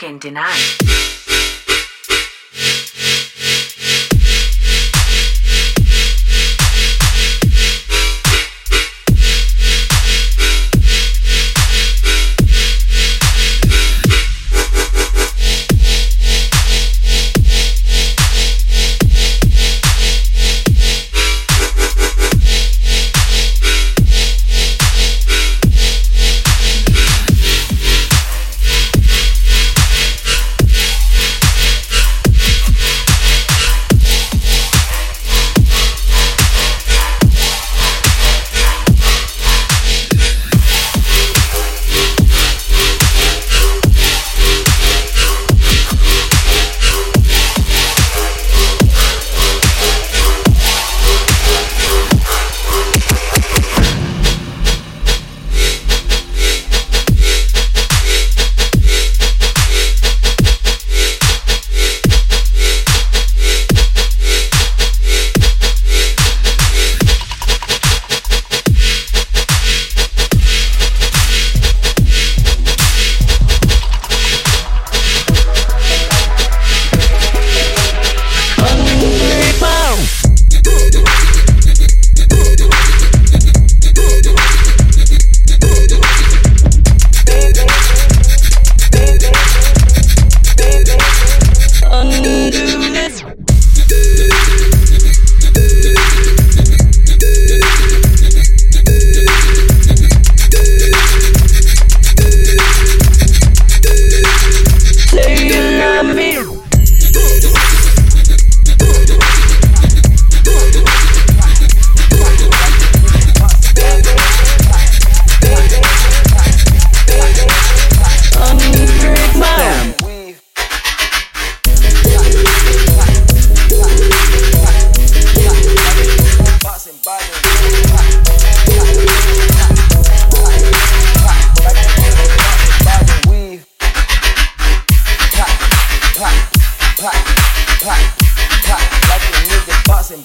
login denied.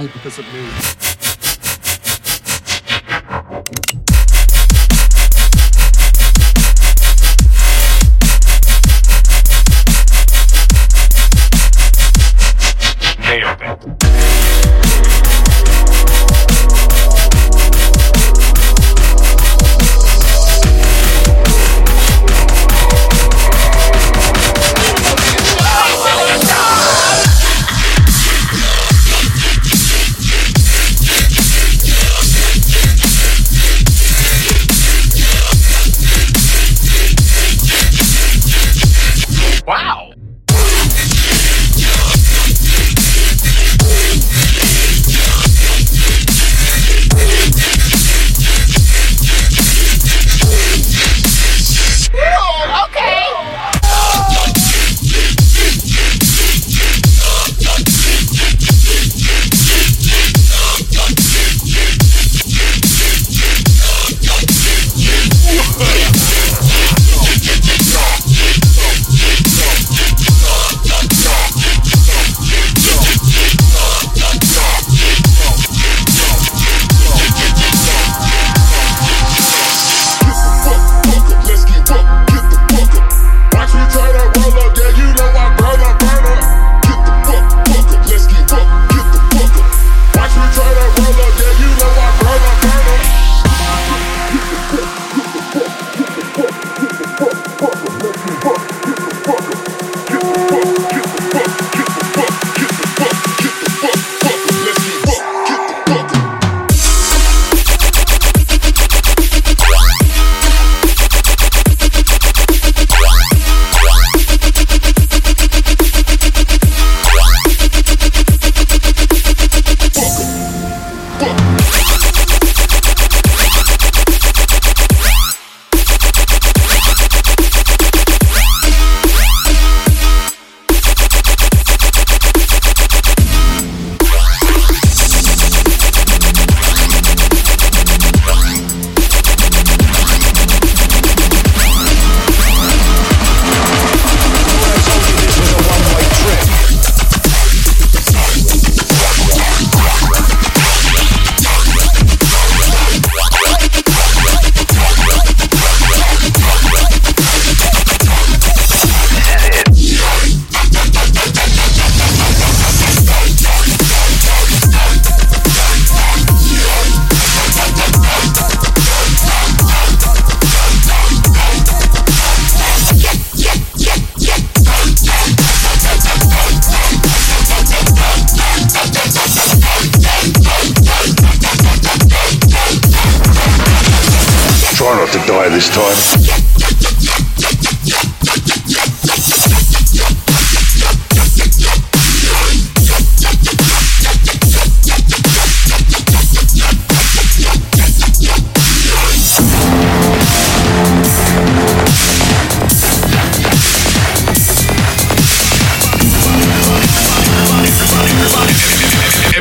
die because of me. to die this time.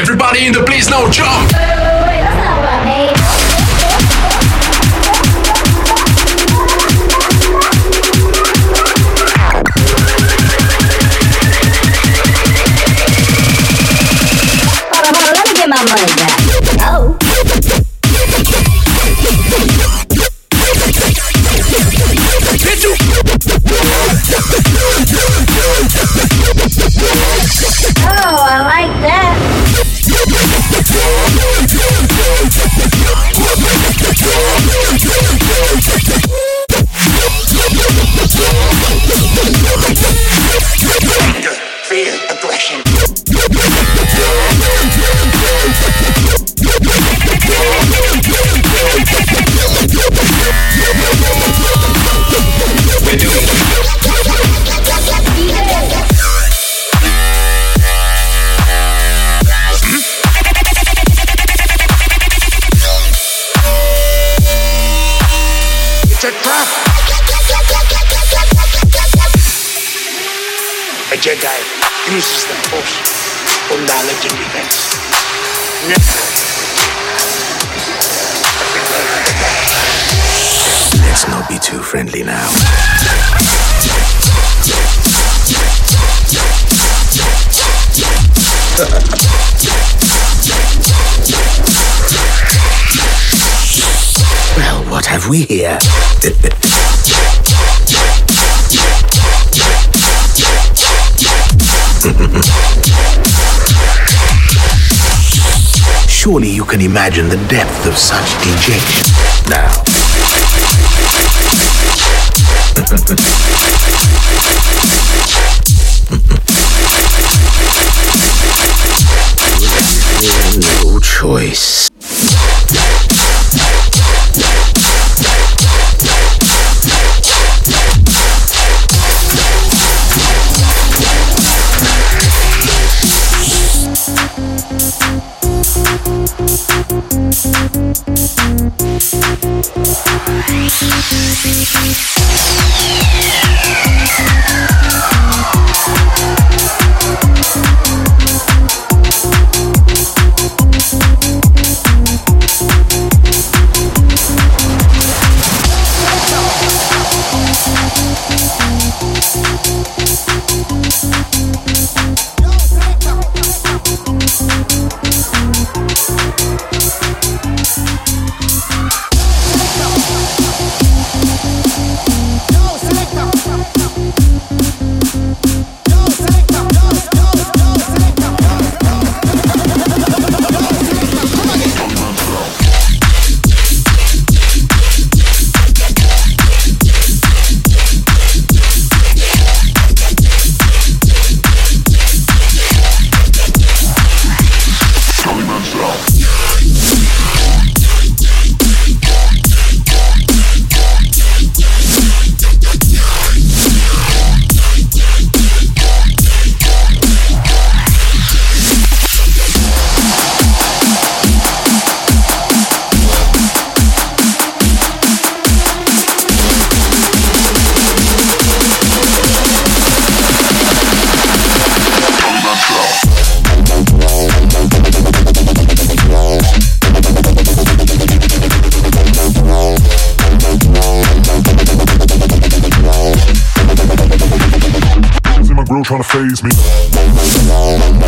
Everybody in the place now jump! Jedi uses the Force for knowledge and defense. Let's not be too friendly now. Well, what have we here? Surely you can imagine the depth of such dejection. Now. no choice. Trying to phase me.